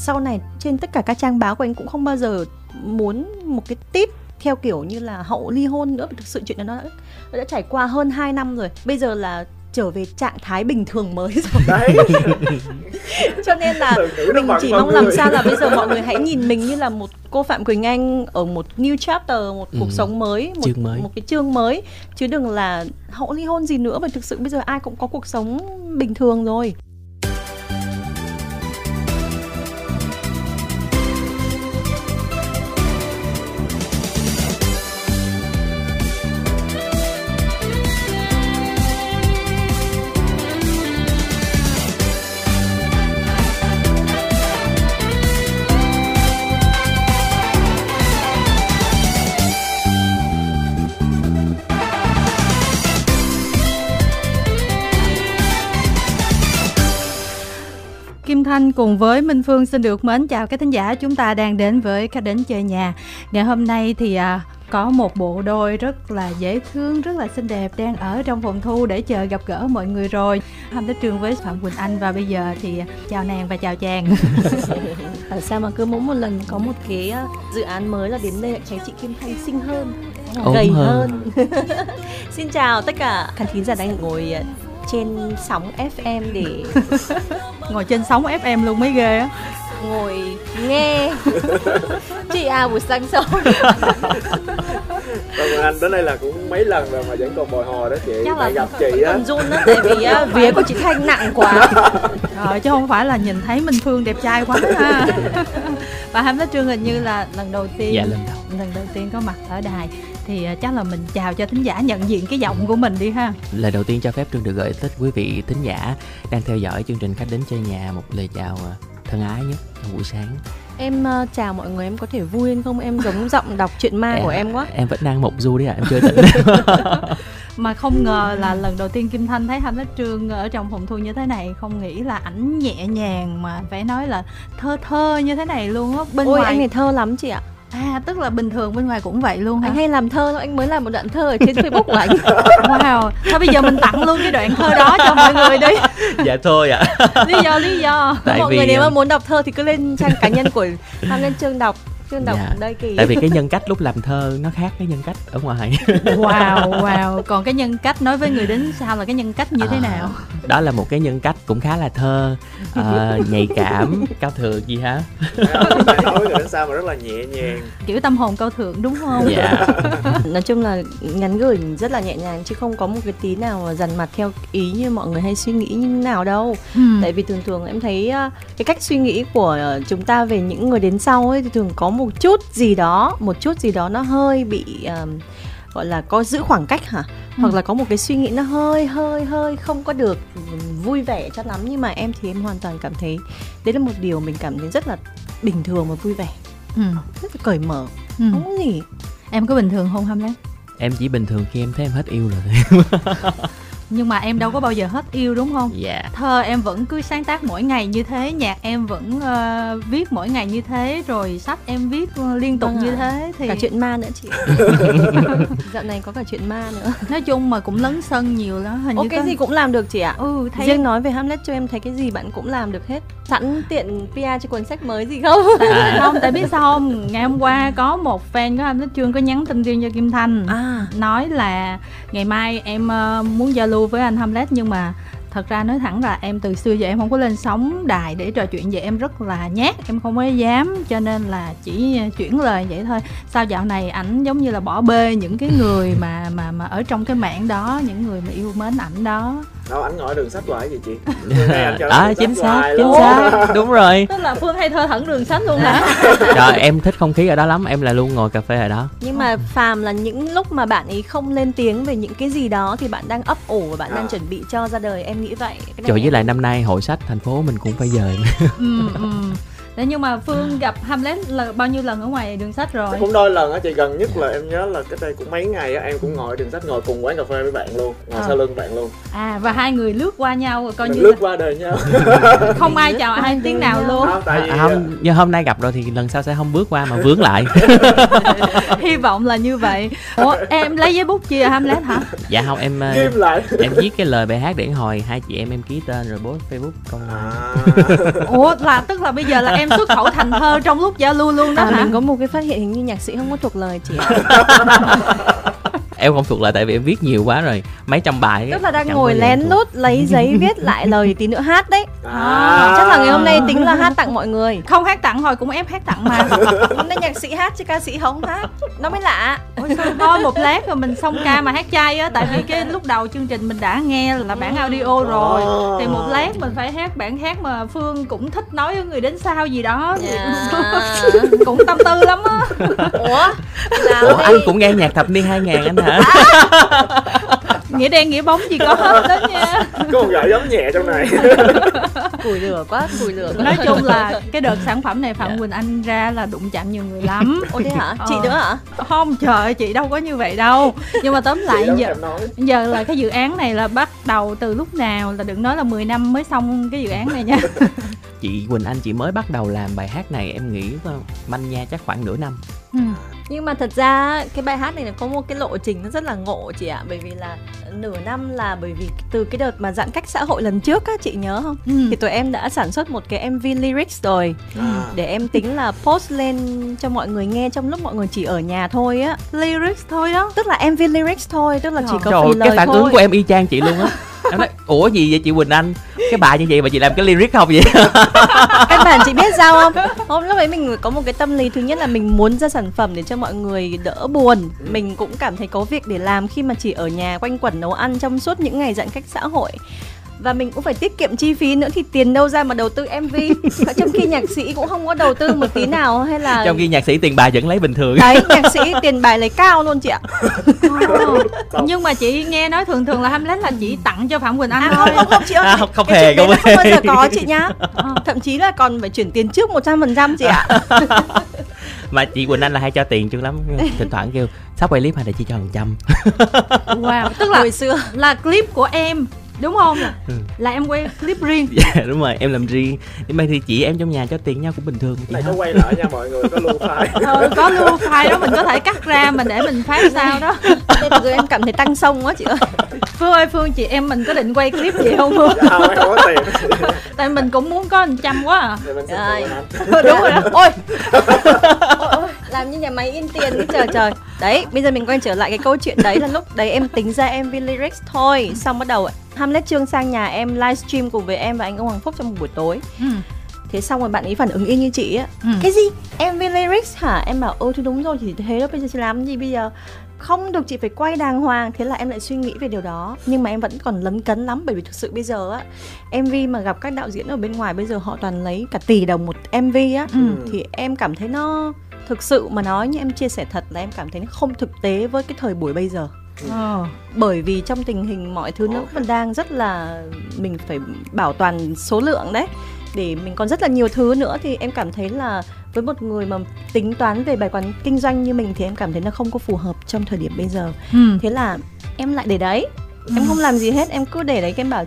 sau này trên tất cả các trang báo của anh cũng không bao giờ muốn một cái tip theo kiểu như là hậu ly hôn nữa. Thực sự chuyện đó nó đã, nó đã trải qua hơn 2 năm rồi. Bây giờ là trở về trạng thái bình thường mới rồi. Đấy. Cho nên là mình chỉ mong làm sao là bây giờ mọi người hãy nhìn mình như là một cô phạm quỳnh anh ở một new chapter một cuộc ừ. sống mới một chương mới. một cái chương mới. Chứ đừng là hậu ly hôn gì nữa. Và thực sự bây giờ ai cũng có cuộc sống bình thường rồi Thanh cùng với Minh Phương xin được mến chào các thính giả chúng ta đang đến với khách đến chơi nhà. Ngày hôm nay thì à, có một bộ đôi rất là dễ thương, rất là xinh đẹp đang ở trong phòng thu để chờ gặp gỡ mọi người rồi. Hâm tới trường với Phạm Quỳnh Anh và bây giờ thì chào nàng và chào chàng. Ở sao mà cứ mỗi một lần có một cái à, dự án mới là đến đây lại thấy chị Kim Thanh xinh hơn, gầy hơn. hơn. Xin chào tất cả khán thính giả đang ngồi à, trên sóng FM để ngồi trên sóng FM luôn mới ghê á. ngồi nghe. Chị à buổi sáng sớm. Còn anh đến đây là cũng mấy lần rồi mà vẫn còn bồi hồi đó chị chắc là gặp chị á. run á tại vì á vía của chị thanh nặng quá. Rồi chứ không phải là nhìn thấy minh phương đẹp trai quá ha. Và ham trương hình như là lần đầu tiên dạ lần đầu. lần đầu tiên có mặt ở đài thì à, chắc là mình chào cho thính giả nhận diện cái giọng của mình đi ha. Lời đầu tiên cho phép trương được gửi tới quý vị thính giả đang theo dõi chương trình khách đến chơi nhà một lời chào à, thân ái nhất trong buổi sáng. Em uh, chào mọi người em có thể vui hơn không? Em giống giọng đọc truyện ma của em quá. em vẫn đang mộng du đấy ạ à, em chưa tỉnh. Mà không ngờ là lần đầu tiên kim thanh thấy thanh bích trương ở trong phòng thu như thế này không nghĩ là ảnh nhẹ nhàng mà phải nói là thơ thơ như thế này luôn á bên Ôi, ngoài. anh này thơ lắm chị ạ À tức là bình thường bên ngoài cũng vậy luôn hả? Anh hay làm thơ thôi, anh mới làm một đoạn thơ ở trên Facebook của anh. Wow, thôi bây giờ mình tặng luôn cái đoạn thơ đó cho mọi người đi. Dạ thôi ạ. Lý do, lý do. Tại Mọi vì... người nếu mà muốn đọc thơ thì cứ lên trang cá nhân của Phan Lên Trương đọc Trương đọc dạ. đây kỳ Tại vì cái nhân cách lúc làm thơ nó khác cái nhân cách ở ngoài Wow, wow Còn cái nhân cách nói với người đến sau là cái nhân cách như à, thế nào? Đó là một cái nhân cách cũng khá là thơ uh, Nhạy cảm, cao thượng gì hả? nói người đến sau mà rất là nhẹ nhàng Kiểu tâm hồn cao thượng đúng không? Dạ Nói chung là ngắn gửi rất là nhẹ nhàng Chứ không có một cái tí nào dằn mặt theo ý như mọi người hay suy nghĩ như nào đâu ừ. Tại vì thường thường em thấy cái cách suy nghĩ của chúng ta về những người đến sau ấy Thì thường có một chút gì đó một chút gì đó nó hơi bị um, gọi là có giữ khoảng cách hả? Ừ. hoặc là có một cái suy nghĩ nó hơi hơi hơi không có được vui vẻ cho lắm. Nhưng mà em thì em hoàn toàn cảm thấy đấy là một điều mình cảm thấy rất là bình thường và vui vẻ. Ừ. rất là cởi mở. Ừ. không có gì. Em có bình thường không Hamlet em chỉ bình thường khi em thấy em hết yêu rồi nhưng mà em đâu có bao giờ hết yêu đúng không? Dạ. Thơ em vẫn cứ sáng tác mỗi ngày như thế nhạc em vẫn uh, viết mỗi ngày như thế rồi sách em viết uh, liên tục vâng như à. thế thì cả chuyện ma nữa chị. Dạo này có cả chuyện ma nữa. Nói chung mà cũng lấn sân nhiều lắm hình Ô, như cái có... gì cũng làm được chị ạ. Ừ thấy riêng nói về Hamlet cho em thấy cái gì bạn cũng làm được hết. Sẵn tiện PR cho cuốn sách mới gì không? À. không tại biết sao không? Ngày hôm qua có một fan của Hamlet Trương có nhắn tin riêng cho Kim Thanh. À. nói là ngày mai em uh, muốn giao lưu với anh Hamlet, nhưng mà thật ra nói thẳng là em từ xưa giờ em không có lên sóng đài để trò chuyện vậy em rất là nhát, em không có dám, cho nên là chỉ ờ, chuyển lời vậy thôi. Sao dạo này ảnh giống như là bỏ bê những cái người mà mà mà ở trong cái mạng đó, những người mà yêu mến ảnh đó đâu ảnh ngồi đường sách hoài gì chị? À chính xác chính xác. Đúng rồi. Tức là phương hay thơ thẩn đường sách luôn hả rồi em thích không khí ở đó lắm em là luôn ngồi cà phê ở đó. Nhưng mà phàm là những lúc mà bạn ấy không lên tiếng về những cái gì đó thì bạn đang ấp ủ và bạn à. đang chuẩn bị cho ra đời em nghĩ vậy. Trời với lại năm nay hội sách thành phố mình cũng phải dời. Ừ, Đấy, nhưng mà Phương gặp Hamlet là bao nhiêu lần ở ngoài đường sách rồi? Cũng đôi lần á chị gần nhất là em nhớ là cái đây cũng mấy ngày á em cũng ngồi đường sách ngồi cùng quán cà phê với bạn luôn, ngồi à. sau lưng bạn luôn. À và hai người lướt qua nhau coi Mình như lướt là... qua đời nhau. không ai chào ai tiếng nào luôn. Không, tại vì... à, không, nhưng hôm nay gặp rồi thì lần sau sẽ không bước qua mà vướng lại. Hy vọng là như vậy. Ủa em lấy giấy bút chia Hamlet hả? Dạ không em ờ, Ghim lại. em viết cái lời bài hát để hồi hai chị em em ký tên rồi post Facebook công à. Ủa là tức là bây giờ là em xuất khẩu thành thơ trong lúc giao lưu luôn đó à, hả? mình có một cái phát hiện hình như nhạc sĩ không có thuộc lời chị ạ em không thuộc lại tại vì em viết nhiều quá rồi. Mấy trăm bài tức là đang ngồi lén lút lấy giấy viết lại lời tí nữa hát đấy. À. chắc là ngày hôm nay tính là hát tặng mọi người. Không hát tặng thôi cũng ép hát tặng mà. Hôm nay nhạc sĩ hát chứ ca sĩ không hát. Nó mới lạ. Ôi sao thôi một lát rồi mình xong ca mà hát chay á. Tại vì cái lúc đầu chương trình mình đã nghe là bản audio rồi. Thì một lát mình phải hát bản hát mà phương cũng thích nói với người đến sau gì đó. Yeah. cũng tâm tư lắm á. Ủa? Ủa anh cũng nghe nhạc thập niên 2000 anh hả nghĩa đen nghĩa bóng gì có hết đó nha. Có một gợi giống nhẹ trong này. Cùi lửa quá cùi lửa nói chung là cái đợt sản phẩm này phạm yeah. quỳnh anh ra là đụng chạm nhiều người lắm. Ồ thế hả? Chị ờ. nữa hả? Không trời chị đâu có như vậy đâu. Nhưng mà tóm lại giờ giờ là cái dự án này là bắt đầu từ lúc nào là đừng nói là 10 năm mới xong cái dự án này nha. Chị Quỳnh Anh chị mới bắt đầu làm bài hát này em nghĩ manh nha chắc khoảng nửa năm ừ. nhưng mà thật ra cái bài hát này nó có một cái lộ trình nó rất là ngộ chị ạ bởi vì là nửa năm là bởi vì từ cái đợt mà giãn cách xã hội lần trước á chị nhớ không ừ. thì tụi em đã sản xuất một cái mv lyrics rồi à. để em tính là post lên cho mọi người nghe trong lúc mọi người chỉ ở nhà thôi á lyrics thôi đó tức là mv lyrics thôi tức là chỉ có Trời, phần lời cái phản thôi. ứng của em y chang chị luôn á em nói ủa gì vậy chị quỳnh anh? Cái bài như vậy mà chị làm cái lyric không vậy? Các bạn chị biết sao không? Hôm lúc ấy mình có một cái tâm lý thứ nhất là mình muốn ra sản phẩm để cho mọi người đỡ buồn. Mình cũng cảm thấy có việc để làm khi mà chỉ ở nhà quanh quẩn nấu ăn trong suốt những ngày giãn cách xã hội và mình cũng phải tiết kiệm chi phí nữa thì tiền đâu ra mà đầu tư mv trong khi nhạc sĩ cũng không có đầu tư một tí nào hay là trong khi nhạc sĩ tiền bài vẫn lấy bình thường. Đấy nhạc sĩ tiền bài lấy cao luôn chị ạ. Nhưng mà chị nghe nói thường thường là hamlet là chỉ tặng cho phạm quỳnh anh à, thôi. không không chị ơi. À, không, không hề không, không bao giờ có chị nhá. Ờ, thậm chí là còn phải chuyển tiền trước 100% chị ạ. Mà chị Quỳnh Anh là hay cho tiền chứ lắm. Thỉnh thoảng kêu sắp quay clip hay để chị cho hàng trăm. Wow tức là hồi xưa. là clip của em đúng không? Ừ. là em quay clip riêng. Dạ yeah, đúng rồi em làm riêng. Nhưng mà thì chị em trong nhà cho tiền nhau cũng bình thường này có quay lại nha mọi người có lưu file. Ừ, có lưu file đó mình có thể cắt ra mình để mình phát sao đó. Bây giờ em cảm thấy tăng sông quá chị ơi. Phương ơi phương chị em mình có định quay clip gì không phương? Dạ, không có tiền. Tại mình cũng muốn có một trăm quá à. Mình rồi. đúng rồi đó. Ôi. Làm như nhà máy in tiền cái trời trời. Đấy bây giờ mình quay trở lại cái câu chuyện đấy là lúc đấy em tính ra mv lyrics thôi xong bắt đầu Hamlet Trương sang nhà em livestream cùng với em và anh ông Hoàng Phúc trong một buổi tối. Ừ. thế xong rồi bạn ấy phản ứng y như chị á ừ. cái gì? Mv lyrics hả? Em bảo ôi thì đúng rồi thì thế đó bây giờ chị làm gì bây giờ? Không được chị phải quay đàng hoàng. Thế là em lại suy nghĩ về điều đó. Nhưng mà em vẫn còn lấn cấn lắm bởi vì thực sự bây giờ á mv mà gặp các đạo diễn ở bên ngoài bây giờ họ toàn lấy cả tỷ đồng một mv á ừ. thì em cảm thấy nó thực sự mà nói như em chia sẻ thật là em cảm thấy nó không thực tế với cái thời buổi bây giờ Ờ. bởi vì trong tình hình mọi thứ nó vẫn đang rất là mình phải bảo toàn số lượng đấy. Để mình còn rất là nhiều thứ nữa thì em cảm thấy là với một người mà tính toán về bài toán kinh doanh như mình thì em cảm thấy nó không có phù hợp trong thời điểm bây giờ. Ừ. thế là em lại để đấy. Ừ. em không làm gì hết em cứ để đấy. Em bảo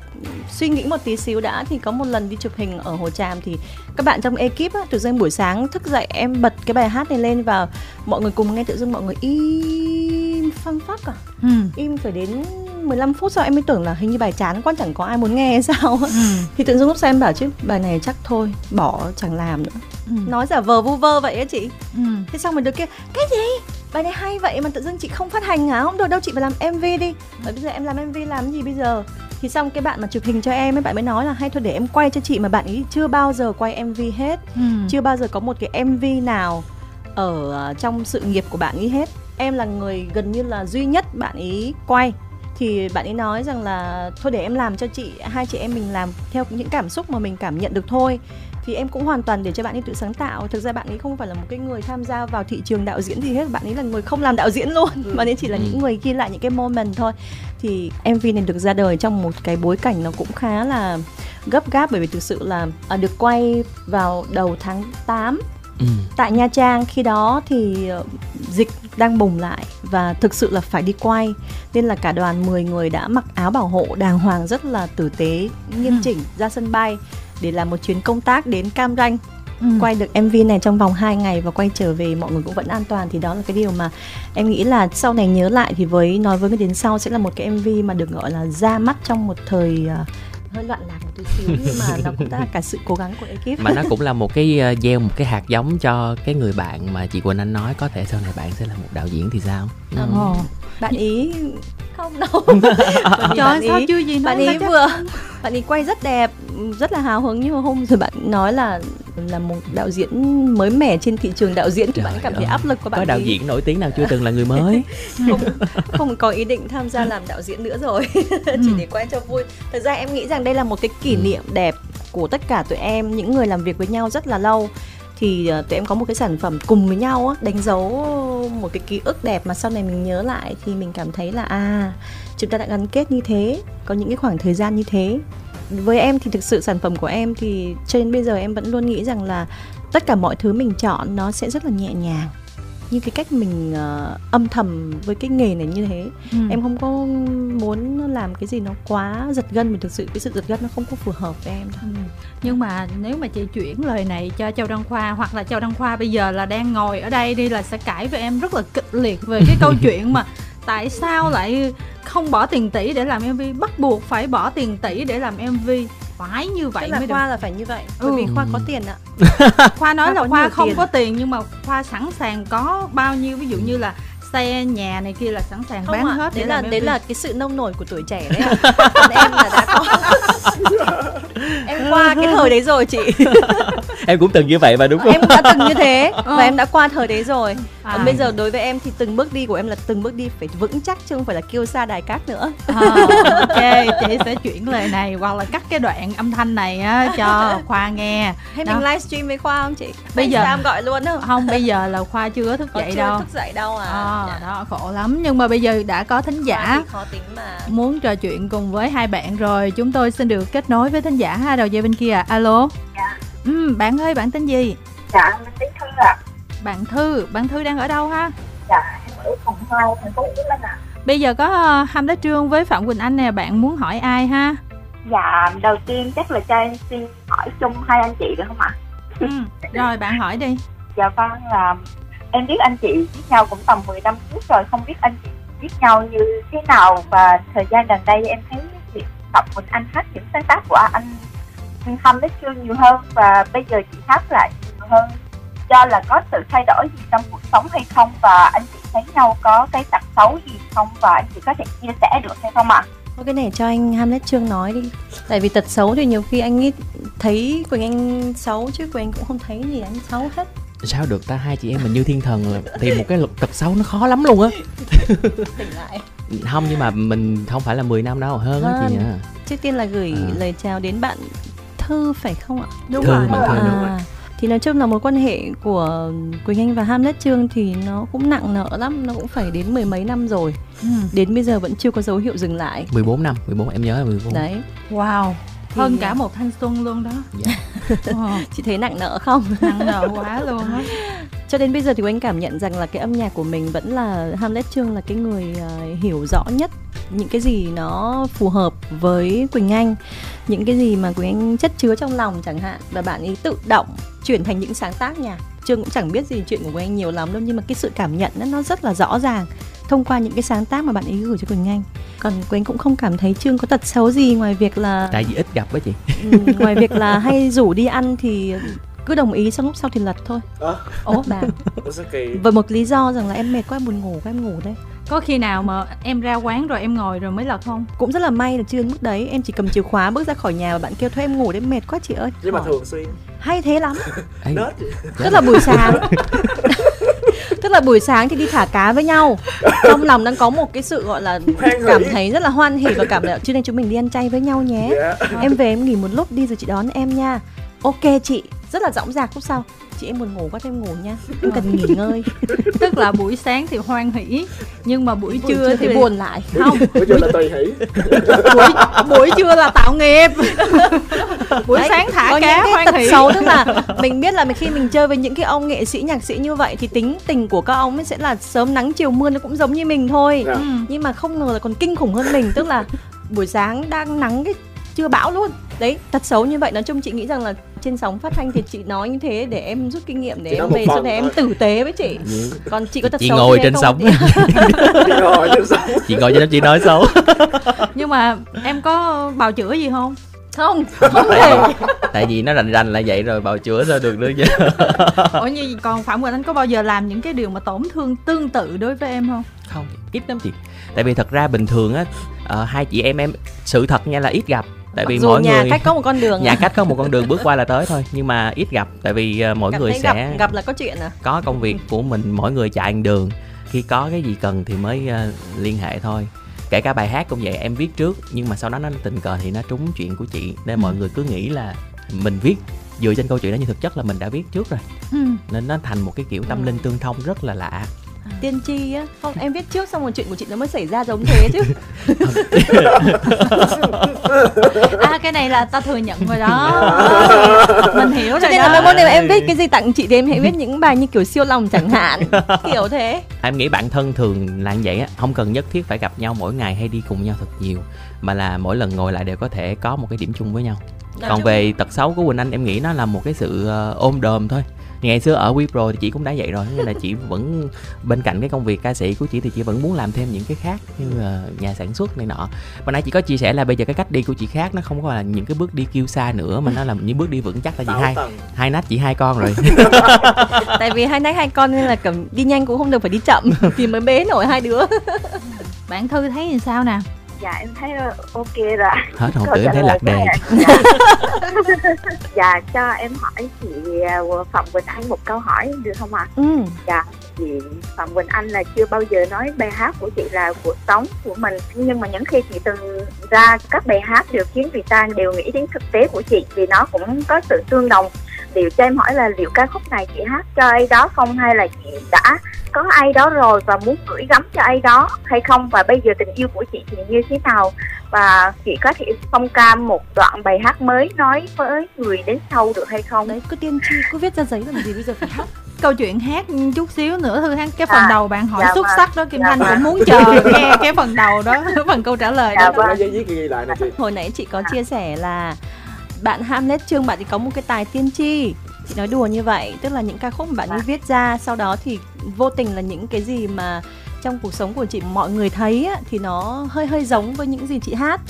suy nghĩ một tí xíu đã. Thì có một lần đi chụp hình ở hồ tràm thì các bạn trong ekip á tự dưng buổi sáng thức dậy em bật cái bài hát này lên và mọi người cùng nghe tự dưng mọi người im phăng phắc à ừ. im phải đến 15 phút sau em mới tưởng là hình như bài chán quá chẳng có ai muốn nghe hay sao ừ. thì tự dưng lúc sau em bảo chứ bài này chắc thôi bỏ chẳng làm nữa ừ. nói giả vờ vu vơ vậy á chị ừ. thế xong mình được kia cái gì bài này hay vậy mà tự dưng chị không phát hành hả không được đâu chị phải làm mv đi bởi bây giờ em làm mv làm gì bây giờ thì xong cái bạn mà chụp hình cho em ấy bạn mới nói là hay thôi để em quay cho chị mà bạn ấy chưa bao giờ quay mv hết ừ. chưa bao giờ có một cái mv nào ở ờ, trong sự nghiệp của bạn ấy hết em là người gần như là duy nhất bạn ấy quay. Thì bạn ấy nói rằng là thôi để em làm cho chị hai chị em mình làm theo những cảm xúc mà mình cảm nhận được thôi. Thì em cũng hoàn toàn để cho bạn ấy tự sáng tạo. Thực ra bạn ấy không phải là một cái người tham gia vào thị trường đạo diễn gì hết. Bạn ấy là người không làm đạo diễn luôn. Ừ. bạn ấy chỉ là những ừ. người ghi lại những cái moment thôi. Thì mv này được ra đời trong một cái bối cảnh nó cũng khá là gấp gáp bởi vì thực sự là à, được quay vào đầu tháng 8 Ừ. tại Nha Trang khi đó thì ờ, dịch đang bùng lại và thực sự là phải đi quay nên là cả đoàn 10 người đã mặc áo bảo hộ đàng hoàng rất là tử tế nghiêm ừ. chỉnh ra sân bay để làm một chuyến công tác đến Cam Ranh ừ. quay được MV này trong vòng 2 ngày và quay trở về mọi người cũng vẫn an toàn thì đó là cái điều mà em nghĩ là sau này nhớ lại thì với nói với người đến sau sẽ là một cái MV mà được gọi là ra mắt trong một thời uh, hơi loạn lạc một chút xíu nhưng mà nó cũng là cả sự cố gắng của ekip mà nó cũng là một cái ờ, gieo một cái hạt giống cho cái người bạn mà chị Quỳnh Anh nói có thể sau này bạn sẽ là một đạo diễn thì sao ừ. ừ. bạn ý không đâu. Trời sao chưa gì bạn ý vừa bạn ấy quay rất đẹp rất là hào hứng. Nhưng mà hôm rồi bạn nói là là một đạo diễn mới mẻ trên thị trường đạo diễn. Thì bạn cảm thấy áp lực của bạn có đạo ấy. diễn nổi tiếng nào chưa từng là người mới? Không, không có ý định tham gia làm đạo diễn nữa rồi. Chỉ để quay cho vui. Thật ra em nghĩ rằng đây là một cái kỷ niệm đẹp của tất cả tụi em. Những người làm việc với nhau rất là lâu thì ờ, tụi em có một cái sản phẩm cùng với nhau á, đánh dấu một cái ký ức đẹp mà sau này mình nhớ lại thì mình cảm thấy là à chúng ta đã gắn kết như thế có những cái khoảng thời gian như thế. Với em thì thực sự sản phẩm của em thì cho đến bây giờ em vẫn luôn nghĩ rằng là tất cả mọi thứ mình chọn nó sẽ rất là nhẹ nhàng như cái cách mình uh, âm thầm với cái nghề này như thế ừ. em không có muốn làm cái gì nó quá giật gân vì thực sự cái sự giật gân nó không có phù hợp với em đâu. Ừ. nhưng mà nếu mà chị chuyển lời này cho châu đăng khoa hoặc là châu đăng khoa bây giờ là đang ngồi ở đây đi là sẽ cãi với em rất là kịch liệt về cái câu chuyện mà tại sao lại không bỏ tiền tỷ để làm mv bắt buộc phải bỏ tiền tỷ để làm mv phải như vậy Tức là mới khoa được. là phải như vậy bởi ừ. vì khoa có tiền ạ khoa nói khoa là khoa không tiền. có tiền nhưng mà khoa sẵn sàng có bao nhiêu ví dụ như là xe nhà này kia là sẵn sàng không bán à, hết đấy là đấy là cái sự nông nổi của tuổi trẻ đấy à. còn em là đã có em qua cái thời đấy rồi chị. Em cũng từng như vậy mà đúng không? Em đã từng như thế và em đã qua thời đấy rồi. À. còn bây giờ đối với em thì từng bước đi của em là từng bước đi phải vững chắc chứ không phải là kêu xa đài cát nữa. À, ok chị sẽ chuyển lời này hoặc là cắt cái đoạn âm thanh này á cho khoa nghe. Hay mình livestream với khoa không chị? Bây giờ em gọi luôn không không bây giờ là khoa chưa có thức dậy chưa đâu. thức dậy đâu à, à dạ. đó khổ lắm. Nhưng mà bây giờ đã có thính giả khó tính mà. muốn trò chuyện cùng với hai bạn rồi chúng tôi xin được kết nối với thính giả ha đầu dây bên kia alo? Dạ. Ừ, bạn ơi bạn tên gì? Dạ mình tên thư ạ. À. bạn thư bạn thư đang ở đâu ha? Dạ em ở phòng hai thành phố hồ chí minh ạ. Bây giờ có uh, ham đá trương với phạm quỳnh anh nè bạn muốn hỏi ai ha? Dạ đầu tiên chắc là cho em xin hỏi chung hai anh chị được không ạ? Ừ, rồi bạn hỏi đi. Dạ vâng là em biết anh chị biết nhau cũng tầm 10 năm trước rồi, không biết anh chị biết nhau như thế nào và thời gian gần đây em thấy việc tập mình Anh hát những sáng tác của anh Hâm Lết Trương nhiều hơn và bây giờ chị hát lại nhiều hơn do là có sự thay đổi gì trong cuộc sống hay không và anh chị thấy nhau có cái tật xấu gì không và anh chị có thể chia sẻ được hay không ạ? À? cái này cho anh Hamlet Trương nói đi Tại vì tật xấu thì nhiều khi anh ấy thấy Quỳnh Anh xấu chứ Quỳnh Anh cũng không thấy gì anh xấu hết sao được ta? Hai chị em mình như thiên thần là tìm một cái luật tật xấu nó khó lắm luôn á. Không nhưng mà mình không phải là 10 năm đâu hơn á chị à. trước tiên là gửi à. lời chào đến bạn thư phải không ạ? Đúng thư, rồi. bạn thư, à. đúng rồi. Thì nói chung là mối quan hệ của Quỳnh Anh và Hamlet Trương thì nó cũng nặng nợ lắm nó cũng phải đến mười mấy năm rồi. Ừ. đến bây giờ vẫn chưa có dấu hiệu dừng lại. 14 năm 14 em nhớ là 14 đấy. Wow thì... hơn cả một thanh xuân luôn đó. Dạ. chị thấy nặng nợ không? Nặng nợ quá luôn á. Cho đến bây giờ thì anh cảm nhận rằng là cái âm nhạc của mình vẫn là Hamlet Trương là cái người uh, hiểu rõ nhất những cái gì nó phù hợp với Quỳnh Anh những cái gì mà Quỳnh Anh chất chứa trong lòng chẳng hạn. Và bạn ấy tự động chuyển thành những sáng tác nhạc. Trương cũng chẳng biết gì chuyện của Quỳnh Anh nhiều lắm đâu nhưng mà cái sự cảm nhận đó, nó rất là rõ ràng thông qua những cái sáng tác mà bạn ấy gửi cho Quỳnh Anh. Còn Quỳnh cũng không cảm thấy Trương có tật xấu gì ngoài việc là tại vì ít gặp với chị. Ừ, ngoài việc là hay rủ đi ăn thì cứ đồng ý xong lúc sau thì lật thôi. À. ố bà. Với một lý do rằng là em mệt quá em buồn ngủ quá em ngủ đây. Có khi nào mà em ra quán rồi em ngồi rồi mới lật không? Cũng rất là may là chưa đến mức đấy. Em chỉ cầm chìa khóa bước ra khỏi nhà và bạn kêu thôi em ngủ đấy mệt quá chị ơi. Nhưng mà thường xuyên. Hay thế lắm. Tức là buổi sáng tức là buổi sáng thì đi thả cá với nhau. Trong lòng đang có một cái sự gọi là cảm thấy rất là hoan hỉ và cảm thấy cho nên chúng mình đi ăn chay với nhau nhé. Yeah. em về em nghỉ một lúc đi rồi chị đón em nha. Ok chị rất là dõng dạc lúc sau chị em buồn ngủ quá thêm ngủ nha. Em cần nghỉ ngơi. Tức là buổi sáng thì hoan hỉ nhưng mà buổi, buổi trưa thì, thì buồn lại. Không. Buổi trưa là tùy hỉ buổi, buổi trưa là tạo nghiệp. Buổi Đấy, sáng thả cá hoan hỉ xấu tức là mình biết là khi mình chơi với những cái ông nghệ sĩ nhạc sĩ như vậy thì tính tình của các ông ấy sẽ là sớm nắng chiều mưa nó cũng giống như mình thôi. Yeah. Dạ. nhưng mà không ngờ là còn kinh khủng hơn mình. Tức là buổi sáng đang nắng cái chưa bão luôn. Đấy tật xấu như vậy nói chung chị nghĩ rằng là trên sóng phát thanh thì chị nói như thế để em rút kinh nghiệm để chị em về sau này em tử tế với chị. Còn chị có tật chị xấu ngồi trên sóng. chị ngồi trên sóng. Chị ngồi trên chị nói xấu. Nhưng mà em có bào chữa gì không? Không. Không thể tại vì nó rành rành là vậy rồi bào chữa sao được nữa chứ. Ủa như còn phạm quỳnh anh có bao giờ làm những cái điều mà tổn thương tương tự đối với em không? Không ít lắm chị. Tại vì thật ra bình thường á uh, hai chị em em sự thật nha là ít gặp tại Mặc vì mỗi nhà người cách có một con đường nhà cách có một con đường bước qua là tới thôi nhưng mà ít gặp tại vì uh, mỗi Cảm người sẽ gặp, gặp là có chuyện à? có công việc của mình mỗi người chạy đường. Khi có cái gì cần thì mới uh, liên hệ thôi. Kể cả bài hát cũng vậy em viết trước nhưng mà sau đó nó tình cờ thì nó trúng chuyện của chị. Nên mọi người cứ nghĩ là mình viết dựa trên câu chuyện đó nhưng thực chất là mình đã viết trước rồi. Ừ. nên nó thành một cái kiểu tâm linh tương thông rất là lạ tiên tri á. Không em viết trước xong rồi chuyện của chị nó mới xảy ra giống thế chứ. À cái này là ta thừa nhận rồi đó. Mình hiểu cho rồi nên là đó. mốt nếu em viết cái gì tặng chị thì em hãy viết những bài như kiểu siêu lòng chẳng hạn. Kiểu thế. Em nghĩ bạn thân thường là như vậy á. Không cần nhất thiết phải gặp nhau mỗi ngày hay đi cùng nhau thật nhiều mà là mỗi lần ngồi lại đều có thể có một cái điểm chung với nhau. Còn về tật xấu của quỳnh anh em nghĩ nó là một cái sự uh, ôm đờm thôi ngày xưa ở Wipro thì chị cũng đã vậy rồi nên là chị vẫn bên cạnh cái công việc ca sĩ của chị thì chị vẫn muốn làm thêm những cái khác như là nhà sản xuất này nọ. Mà nãy chị có chia sẻ là bây giờ cái cách đi của chị khác nó không có là những cái bước đi kêu xa nữa mà nó là những bước đi vững chắc là chị hai hai nách chị hai con rồi. Tại vì hai nách hai con nên là cầm đi nhanh cũng không được phải đi chậm thì mới bế nổi hai đứa. Bạn thư thấy như sao nè dạ em thấy ờ, ok rồi. Hết hồn tử em thấy lạc đề dạ. dạ cho em hỏi chị ờ, phạm quỳnh anh một câu hỏi được không ạ? Ừ. dạ chị phạm quỳnh anh là chưa bao giờ nói bài hát của chị là cuộc sống của mình. Nhưng mà những khi chị từng ra các bài hát đều khiến người ta đều nghĩ đến thực tế của chị vì nó cũng có sự tương đồng. Điều cho em hỏi là liệu ca khúc này chị hát cho ai đó không hay là chị đã có ai đó rồi và muốn gửi gắm cho ai đó hay không? Và bây giờ tình yêu của chị thì như thế nào? Và chị có thể phong cam một đoạn bài hát mới nói với người đến sau được hay không? Đấy cứ tiên tri cứ viết ra giấy làm gì bây giờ phải hát? Câu chuyện hát chút xíu nữa thư hát cái phần À, đầu bạn hỏi dạ xuất vâng. sắc đó kim Dạ thanh vâng. cũng muốn chờ nghe cái phần đầu đó phần câu trả lời Dạ đó vâng. Hồi nãy chị có chia sẻ là bạn Hamlet Trương bạn ấy có một cái tài tiên tri chị nói đùa như vậy tức là những ca khúc mà bạn ấy viết ra sau đó thì vô tình là những cái gì mà trong cuộc sống của chị mọi người thấy á, thì nó hơi hơi giống với những gì chị hát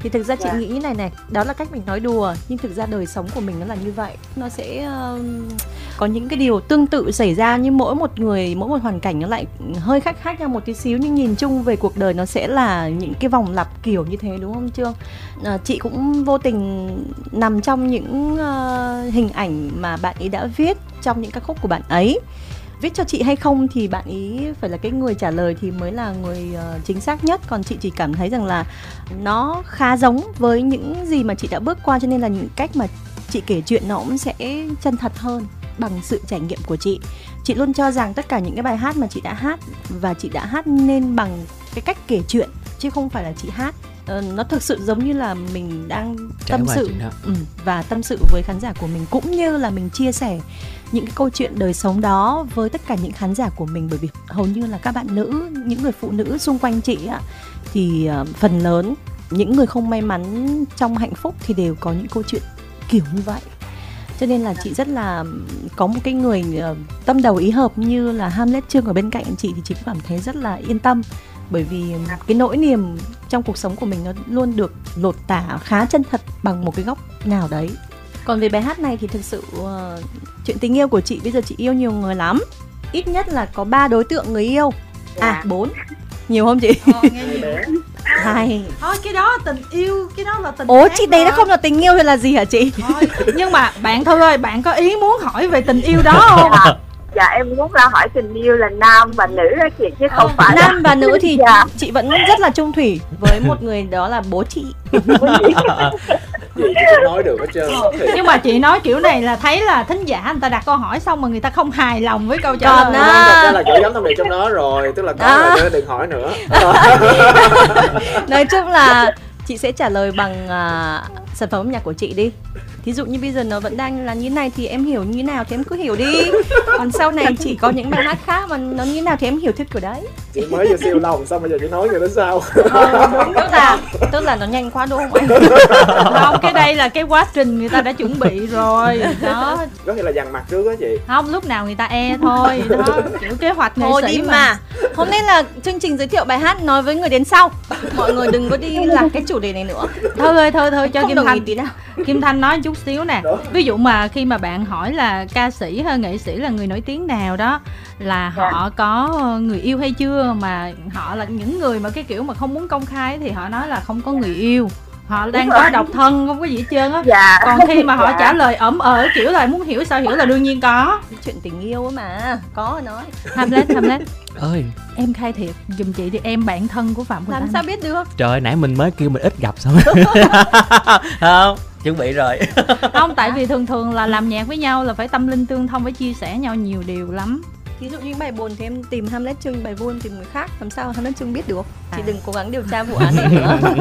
thì thực ra chị Dạ. nghĩ như này này đó là cách mình nói đùa nhưng thực ra đời sống của mình nó là như vậy. Nó sẽ um, có những cái điều tương tự xảy ra nhưng mỗi một người mỗi một hoàn cảnh nó lại hơi khác khác nhau một tí xíu. Nhưng nhìn chung về cuộc đời nó sẽ là những cái vòng lặp kiểu như thế đúng không trương? À, chị cũng vô tình nằm trong những uh, hình ảnh mà bạn ấy đã viết trong những ca khúc của bạn ấy viết cho chị hay không thì bạn ý phải là cái người trả lời thì mới là người uh, chính xác nhất. Còn chị chỉ cảm thấy rằng là nó khá giống với những gì mà chị đã bước qua cho nên là những cách mà chị kể chuyện nó cũng sẽ chân thật hơn bằng sự trải nghiệm của chị. Chị luôn cho rằng tất cả những cái bài hát mà chị đã hát và chị đã hát nên bằng cái cách kể chuyện chứ không phải là chị hát. Ờ, nó thực sự giống như là mình đang Trải tâm sự ừ, và tâm sự với khán giả của mình cũng như là mình chia sẻ những cái câu chuyện đời sống đó với tất cả những khán giả của mình, bởi vì hầu như là các bạn nữ, những người phụ nữ xung quanh chị á, thì ờ, phần lớn, những người không may mắn trong hạnh phúc thì đều có những câu chuyện kiểu như vậy. Cho nên là chị rất là có một cái người ờ, tâm đầu ý hợp như là Hamlet Trương ở bên cạnh chị thì chị cũng cảm thấy rất là yên tâm. Bởi vì cái nỗi niềm trong cuộc sống của mình nó luôn được lột tả khá chân thật bằng một cái góc nào đấy còn về bài hát này thì thực sự ờ, chuyện tình yêu của chị bây giờ chị yêu nhiều người lắm. Ít nhất là có ba đối tượng người yêu. À Dạ. bốn. Nhiều không chị? Ờ, nghe Hai nhiều. bé. Hai. Thôi cái đó là tình yêu cái đó là tình khác chị đấy nó không là tình yêu thì là gì hả chị? Thôi, nhưng mà bạn thư ơi bạn có ý muốn hỏi về tình yêu đó không? Dạ, dạ em muốn ra hỏi tình yêu là nam và nữ đó chị chứ không phải là nam và nữ thì Dạ. chị vẫn rất là trung thủy với một người đó là bố chị gì chị cũng nói được hết trơn Thiệt. nhưng mà chị nói kiểu này là thấy là thính giả người ta đặt câu hỏi xong mà người ta không hài lòng với câu trả lời thật ra là gửi gắm thông điệp trong đó rồi tức là có À. rồi đừng hỏi nữa nói chung là chị sẽ trả lời bằng à, sản phẩm âm nhạc của chị đi thí dụ như bây giờ nó vẫn đang là như này thì em hiểu như nào thì em cứ hiểu đi. Còn sau này chỉ có những bài hát khác mà nó như nào thì em hiểu theo kiểu đấy. Chị mới vừa siêu lòng xong bây giờ chị nói người đến sao? Ờ, đúng tức là tức là nó nhanh quá đúng không anh không cái đây là cái quá trình người ta đã chuẩn bị rồi. Đó. Có nghĩa là dằn mặt trước đó chị. Không lúc nào người ta e thôi. Đó kiểu kế hoạch nghệ thôi sĩ đi mà. mà. Hôm nay là chương trình giới thiệu bài hát nói với người đến sau. Mọi người đừng có đi lạc cái chủ đề này nữa. Thôi thôi thôi thôi cho Không kim đồng ý thanh tí nào. Kim thanh nói chút xíu nè. Ví dụ mà khi mà bạn hỏi là ca sĩ hay nghệ sĩ là người nổi tiếng nào đó là Dạ. họ có người yêu hay chưa? Mà họ là những người mà cái kiểu mà không muốn công khai thì họ nói là không có người yêu. Họ đang có độc thân không có gì hết trơn á. Dạ. Còn khi mà họ Dạ. trả lời ẩm ở kiểu là muốn hiểu sao hiểu là đương nhiên có. Chuyện tình yêu mà có nói. Hamlet Hamlet. Ơi. Em khai thiệt giùm chị thì em bạn thân của phạm Quỳnh làm Anh sao biết được? Trời ơi, nãy mình mới kêu mình ít gặp xong. Không chuẩn bị rồi. Không tại vì thường thường là làm nhạc với nhau là phải tâm linh tương thông phải chia sẻ nhau nhiều điều lắm. Ví dụ như bài buồn thì em tìm Hamlet Trương, bài vui em tìm người khác Làm sao Hamlet Trương biết được? Chị đừng cố gắng điều tra vụ án này nữa.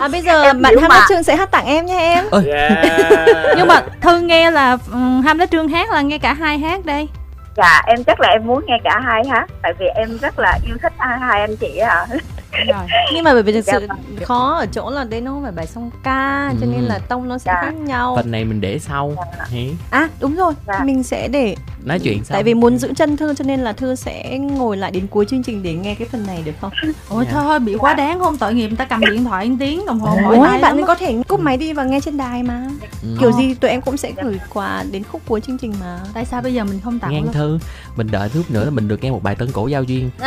À bây giờ Em bạn Hamlet mà. Trương sẽ hát tặng em nha em. Yeah. nhưng mà thư nghe là um, Hamlet Trương hát là nghe cả hai hát đây. Dạ em chắc là em muốn nghe cả hai hát tại vì em rất là yêu thích hai hai anh chị ạ rồi Nhưng mà bởi vì thực Dạ sự vâng. khó ở chỗ là đây nó không phải bài song ca Cho nên Ừ. là tông nó sẽ Dạ. khác nhau phần này mình để sau Hí. À đúng rồi, Dạ. mình sẽ để nói chuyện sau Tại vì muốn giữ chân Thư cho nên là Thư sẽ ngồi lại đến cuối chương trình để nghe cái phần này được không? ôi Dạ. thôi bị quá đáng không tội nghiệp người ta cầm điện thoại một tiếng đồng hồ hỏi Ôi, bạn lắm có thể cúp máy đi và nghe trên đài mà Ừ. Kiểu gì tụi em cũng sẽ gửi quà đến khúc cuối chương trình mà tại sao bây giờ mình không tặng ngang luôn thư mình đợi chút nữa là mình được nghe một bài tân cổ giao duyên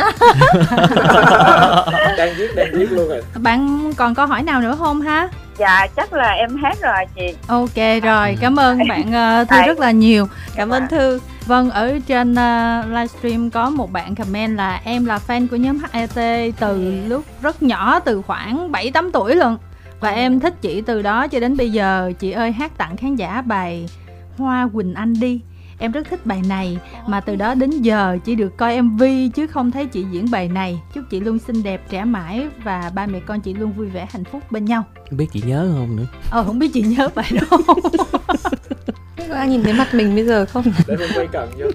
đang viết đang viết luôn rồi. Bạn còn câu hỏi nào nữa không ha? Dạ chắc là em hát rồi chị. Ok rồi. Cảm ơn bạn uh, thư Tại- rất là nhiều. Cảm ơn Thư Vâng, ở trên uh, livestream có một bạn comment là em là fan của nhóm HET từ lúc rất nhỏ, từ khoảng 7-8 tuổi luôn. Và em thích chị từ đó cho đến bây giờ. Chị ơi hát tặng khán giả bài Hoa Quỳnh Anh đi. Em rất thích bài này mà từ đó đến giờ chỉ được coi MV chứ không thấy chị diễn bài này. Chúc chị luôn xinh đẹp trẻ mãi và ba mẹ con chị luôn vui vẻ hạnh phúc bên nhau. không biết chị nhớ không nữa Ờ không biết chị nhớ bài đó. Có ai nhìn thấy mặt mình bây giờ không? để mình quay cận vô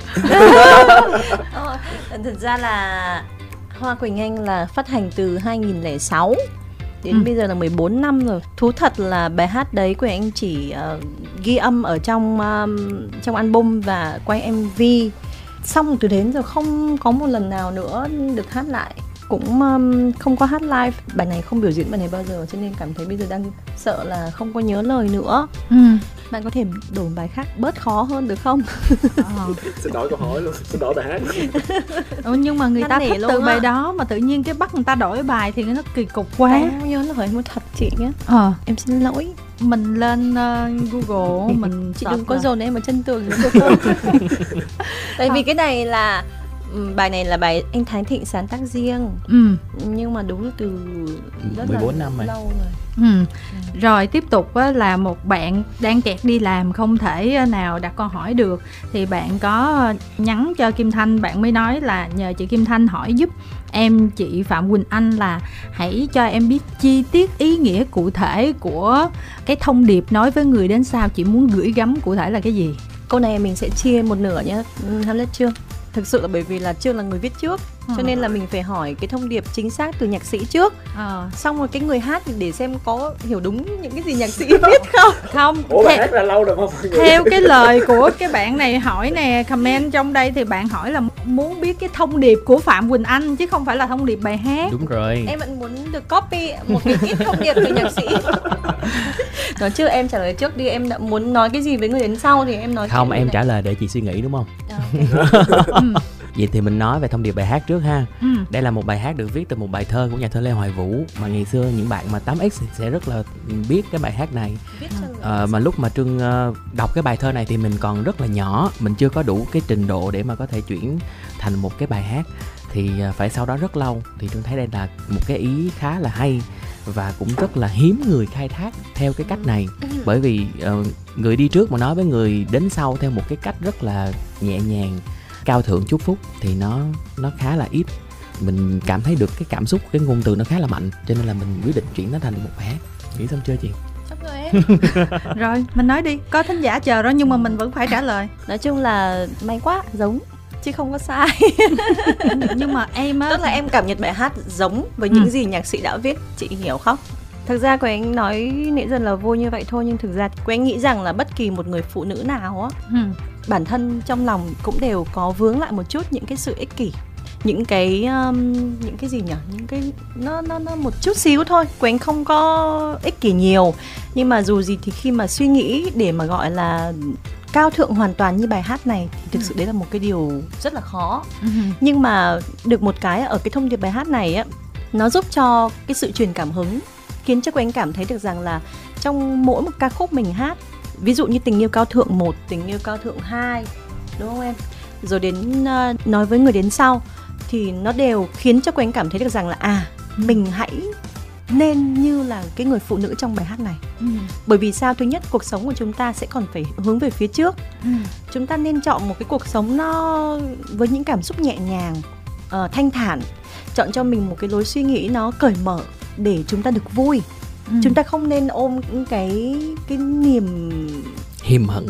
Ờ, Thực ra là Hoa Quỳnh Anh là phát hành từ 2006 đến Ừ. bây giờ là 14 năm rồi. Thú thật là bài hát đấy của anh chỉ ờ, ghi âm ở trong um, trong album và quay MV. Xong từ đến giờ không có một lần nào nữa được hát lại cũng um, không có hát live. Bài này không biểu diễn bài này bao giờ cho nên cảm thấy bây giờ đang sợ là không có nhớ lời nữa. Ừ. bạn có thể đổi bài khác bớt khó hơn được không? Ờ. xin đổi câu hỏi luôn xin đổi bài hát. Ừ, nhưng mà người Năn ta thích từ á. bài đó mà tự nhiên cái bắt người ta đổi bài thì nó kỳ cục quá. Em không nhớ lời một thật chị nhé ờ. Em xin lỗi. Mình lên ờ, google mình chị đừng có dồn em vào chân tường nữa. Được không tại vì cái này là bài này là bài anh Thái Thịnh sáng tác riêng. Ừ. Nhưng mà đúng là từ rất 14 là năm rồi. lâu rồi. Ừ. Rồi tiếp tục á, là một bạn đang kẹt đi làm không thể ờ, nào đặt câu hỏi được. Thì bạn có ờ, nhắn cho Kim Thanh bạn mới nói là nhờ chị Kim Thanh hỏi giúp em chị Phạm Quỳnh Anh là hãy cho em biết chi tiết ý nghĩa cụ thể của cái thông điệp nói với người đến sau. Chị muốn gửi gắm cụ thể là cái gì? câu này mình sẽ chia một nửa nhé. Ừ, Hamlet Trương thực sự là bởi vì là Trương là người viết trước cho Ờ. nên là mình phải hỏi cái thông điệp chính xác từ nhạc sĩ trước. Ờ, xong rồi cái người hát thì để xem có hiểu đúng những cái gì nhạc sĩ viết không? Không ủa theo, hát ra lâu rồi mà mọi người theo cái lời của cái bạn này hỏi nè comment trong đây thì bạn hỏi là muốn biết cái thông điệp của Phạm Quỳnh Anh chứ không phải là thông điệp bài hát. Đúng rồi. Em vẫn muốn được copy một cái ít thông điệp từ nhạc sĩ. Nói chứ em trả lời trước đi em đã muốn nói cái gì với người đến sau thì em nói không em này. trả lời để chị suy nghĩ đúng không? À, ok. ừ. vậy thì mình nói về thông điệp bài hát trước ha. Ừ. đây là một bài hát được viết từ một bài thơ của nhà thơ lê hoài vũ mà ngày xưa những bạn mà 8x sẽ rất là biết cái bài hát này. Ờ, mà lúc mà trương ờ, đọc cái bài thơ này thì mình còn rất là nhỏ mình chưa có đủ cái trình độ để mà có thể chuyển thành một cái bài hát. Thì ờ, phải sau đó rất lâu thì trương thấy đây là một cái ý khá là hay và cũng rất là hiếm người khai thác theo cái cách này. Bởi vì ờ, người đi trước mà nói với người đến sau theo một cái cách rất là nhẹ nhàng cao thượng chúc phúc thì nó nó khá là ít. Mình cảm thấy được cái cảm xúc cái ngôn từ nó khá là mạnh cho nên là mình quyết định chuyển nó thành một bài hát. Nghĩ xong chưa chị? Sắp rồi thế rồi mình nói đi có thính giả chờ đó nhưng mà mình vẫn phải trả lời. Nói chung là may quá giống. Chứ không có sai. Nhưng mà em á tức là em cảm nhận bài hát giống với những ừ. gì nhạc sĩ đã viết chị hiểu không? Thực ra của anh nói nãy dần là vui như vậy thôi nhưng thực ra của anh nghĩ rằng là bất kỳ một người phụ nữ nào á ừ. Bản thân trong lòng cũng đều có vướng lại một chút những cái sự ích kỷ những cái um, những cái gì nhỉ những cái nó nó nó một chút xíu thôi của anh không có ích kỷ nhiều nhưng mà dù gì thì khi mà suy nghĩ để mà gọi là cao thượng hoàn toàn như bài hát này thì thực sự ừ. đấy là một cái điều rất là khó ừ. nhưng mà được một cái ở cái thông điệp bài hát này á nó giúp cho cái sự truyền cảm hứng khiến cho anh cảm thấy được rằng là trong mỗi một ca khúc mình hát ví dụ như tình yêu cao thượng một tình yêu cao thượng hai đúng không em? Rồi đến uh, nói với người đến sau thì nó đều khiến cho anh cảm thấy được rằng là à mình hãy nên như là cái người phụ nữ trong bài hát này. Ừ. bởi vì sao? Thứ nhất cuộc sống của chúng ta sẽ còn phải hướng về phía trước. Ừ. chúng ta nên chọn một cái cuộc sống nó với những cảm xúc nhẹ nhàng uh, thanh thản. Chọn cho mình một cái lối suy nghĩ nó cởi mở để chúng ta được vui ừ. chúng ta không nên ôm những cái cái niềm hiềm hận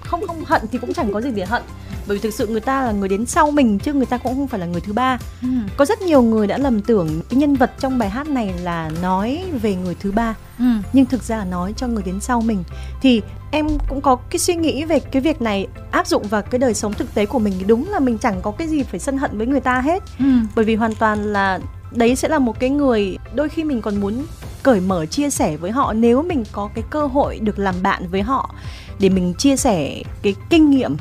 không không hận thì cũng chẳng có gì để hận bởi vì thực sự người ta là người đến sau mình chứ người ta cũng không phải là người thứ ba ừ. có rất nhiều người đã lầm tưởng cái nhân vật trong bài hát này là nói về người thứ ba ừ. nhưng thực ra là nói cho người đến sau mình thì em cũng có cái suy nghĩ về cái việc này áp dụng vào cái đời sống thực tế của mình đúng là mình chẳng có cái gì phải sân hận với người ta hết ừ. bởi vì hoàn toàn là đấy sẽ là một cái người đôi khi mình còn muốn cởi mở chia sẻ với họ nếu mình có cái cơ hội được làm bạn với họ để mình chia sẻ cái kinh nghiệm.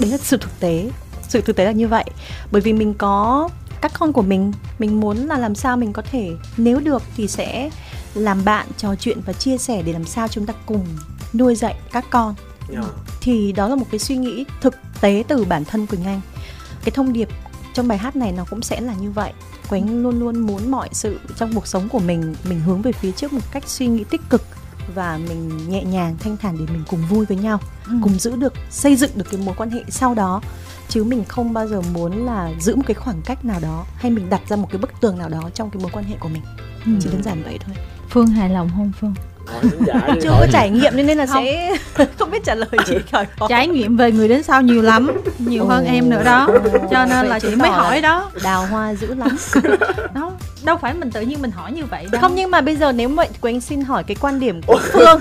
Đấy là sự thực tế. Sự thực tế là như vậy. Bởi vì mình có các con của mình mình muốn là làm sao mình có thể nếu được thì sẽ làm bạn trò chuyện và chia sẻ để làm sao chúng ta cùng nuôi dạy các con. Yeah. Thì đó là một cái suy nghĩ thực tế từ bản thân quỳnh anh. Cái thông điệp trong bài hát này nó cũng sẽ là như vậy quỳnh luôn luôn muốn mọi sự trong cuộc sống của mình mình hướng về phía trước một cách suy nghĩ tích cực và mình nhẹ nhàng thanh thản để mình cùng vui với nhau ừ. cùng giữ được xây dựng được cái mối quan hệ sau đó chứ mình không bao giờ muốn là giữ một cái khoảng cách nào đó hay mình đặt ra một cái bức tường nào đó trong cái mối quan hệ của mình ừ. chỉ đơn giản vậy thôi phương hài lòng không phương chưa có trải nghiệm nên, nên là không. sẽ không biết trả lời chị khỏi trải nghiệm về người đến sau nhiều lắm nhiều Ồ. hơn em nữa đó. Cho nên là chị mới hỏi đó. Đào hoa dữ lắm. Đó đâu phải mình tự nhiên mình hỏi như vậy đâu. Không nhưng mà bây giờ nếu vậy của anh xin hỏi cái quan điểm của phương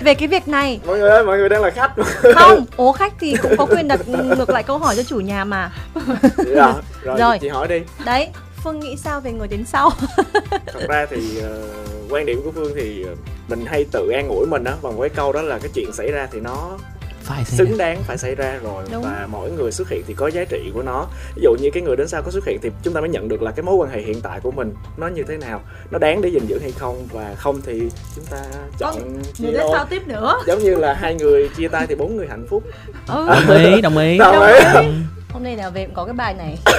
về cái việc này. Mọi người ơi mọi người đang là khách. Không ố khách thì cũng có quyền đặt ngược lại câu hỏi cho chủ nhà mà. Dạ rồi, rồi. chị hỏi đi. Đấy phương nghĩ sao về người đến sau? Thật ra thì uh, quan điểm của phương thì uh, mình hay tự an ủi mình đó bằng cái câu đó là cái chuyện xảy ra thì nó phải xứng đáng phải xảy ra rồi Đúng. và mỗi người xuất hiện thì có giá trị của nó. Ví dụ như cái người đến sau có xuất hiện thì chúng ta mới nhận được là cái mối quan hệ hiện tại của mình nó như thế nào nó đáng để gìn giữ hay không và không thì chúng ta chọn vâng, người đến sau tiếp nữa. Giống như là hai người chia tay thì bốn người hạnh phúc. Ừ. đồng ý đồng ý. Đồng ý, đồng ý hôm nay nào về cũng có cái bài này.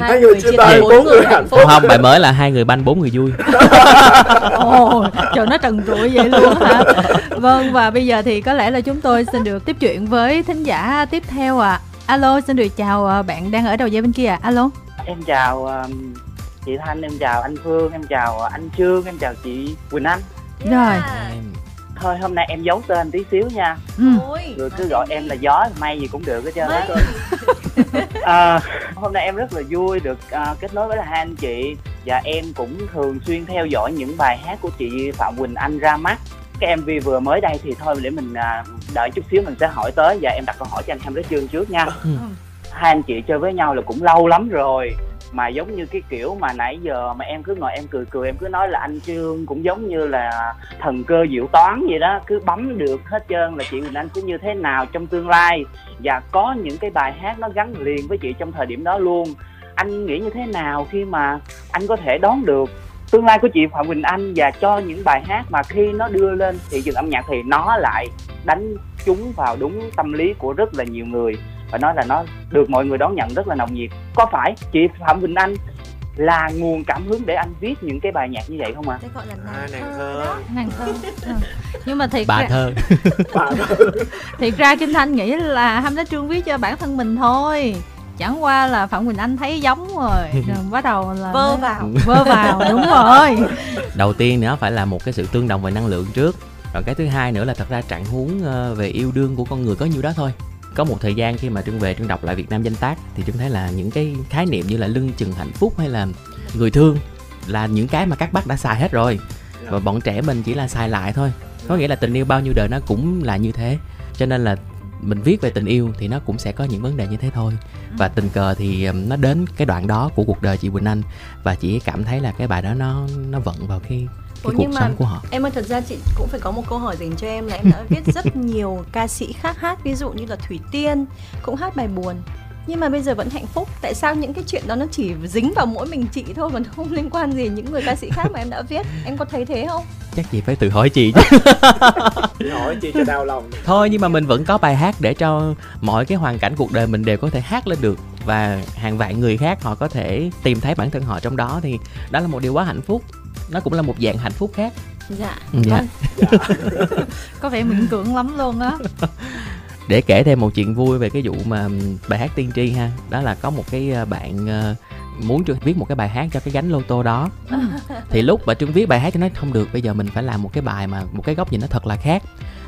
Hai, hai người chia tay bốn người hạnh phúc. không bài mới là hai người banh bốn người vui. Ồ trời nó trần trụi vậy luôn hả? Vâng và bây giờ thì có lẽ là chúng tôi xin được tiếp chuyện với thính giả tiếp theo ạ. À. alo xin được chào à, bạn đang ở đầu dây bên kia à. alo. Em chào um, chị thanh em chào anh phương em chào anh trương em chào chị quỳnh anh. Yeah. rồi thôi hôm nay em giấu tên tí xíu nha. Ừ. rồi cứ gọi em là gió may gì cũng được hết trơn á. À, hôm nay em rất là vui được uh, kết nối với là hai anh chị. Và em cũng thường xuyên theo dõi những bài hát của chị phạm quỳnh anh ra mắt. Cái mv vừa mới đây thì thôi để mình uh, đợi chút xíu mình sẽ hỏi tới. Và em đặt câu hỏi cho anh Ham Rết Dương trước nha. Ừ. hai anh chị chơi với nhau là cũng lâu lắm rồi mà giống như cái kiểu mà nãy giờ mà em cứ ngồi em cười cười, em cứ nói là anh trương cũng giống như là thần cơ diệu toán vậy đó, cứ bấm được hết trơn là chị Quỳnh Anh sẽ như thế nào trong tương lai. Và có những cái bài hát nó gắn liền với chị trong thời điểm đó luôn. Anh nghĩ như thế nào khi mà anh có thể đón được tương lai của chị Phạm Quỳnh Anh? Và cho những bài hát mà khi nó đưa lên thị trường âm nhạc thì nó lại đánh trúng vào đúng tâm lý của rất là nhiều người và nói là nó được mọi người đón nhận rất là nồng nhiệt có phải chị phạm Bình anh là nguồn cảm hứng để anh viết những cái bài nhạc như vậy không ạ? À? gọi là nàng, à, nàng thơ, nàng thơ. Ừ. Nhưng mà thiệt bà ra... thơ. thiệt ra Kim Thanh nghĩ là Ham Đá Trương viết cho bản thân mình thôi. chẳng qua là phạm quỳnh anh thấy giống rồi rồi bắt đầu là vơ vào vơ vào đúng rồi đầu tiên nữa phải là một cái sự tương đồng về năng lượng trước rồi cái thứ hai nữa là thật ra trạng huống ờ, về yêu đương của con người có nhiêu đó thôi có một thời gian khi mà trương về trương đọc lại việt nam danh tác thì trương thấy là những cái khái niệm như là lưng chừng hạnh phúc hay là người thương là những cái mà các bác đã xài hết rồi. Và bọn trẻ mình chỉ là xài lại thôi. Có nghĩa là tình yêu bao nhiêu đời nó cũng là như thế. Cho nên là mình viết về tình yêu thì nó cũng sẽ có những vấn đề như thế thôi. Và tình cờ thì nó đến cái đoạn đó của cuộc đời chị Quỳnh Anh. Và chị cảm thấy là cái bài đó nó nó vận vào cái cái Ủa, cuộc sống mà của họ. em ơi thật ra chị cũng phải có một câu hỏi dành cho em là em đã viết rất nhiều ca sĩ khác hát ví dụ như là Thủy Tiên cũng hát bài buồn. Nhưng mà bây giờ vẫn hạnh phúc. Tại sao những cái chuyện đó nó chỉ dính vào mỗi mình chị thôi mà nó không liên quan gì những người ca sĩ khác mà em đã viết? Em có thấy thế không? Chắc chị phải tự hỏi chị chứ. Hỏi chị cho đau lòng. Thôi nhưng mà mình vẫn có bài hát để cho mọi cái hoàn cảnh cuộc đời mình đều có thể hát lên được. Và hàng vạn người khác họ có thể tìm thấy bản thân họ trong đó. Thì đó là một điều quá hạnh phúc nó cũng là một dạng hạnh phúc khác. Dạ. Dạ, dạ. có vẻ miễn cưỡng lắm luôn á. Để kể thêm một chuyện vui về cái vụ mà bài hát tiên tri ha. Đó là có một cái ờ, bạn ờ, muốn trương viết một cái bài hát cho cái gánh lô tô đó. Thì lúc mà trương viết bài hát cho nó không được bây giờ mình phải làm một cái bài mà một cái góc nhìn nó thật là khác.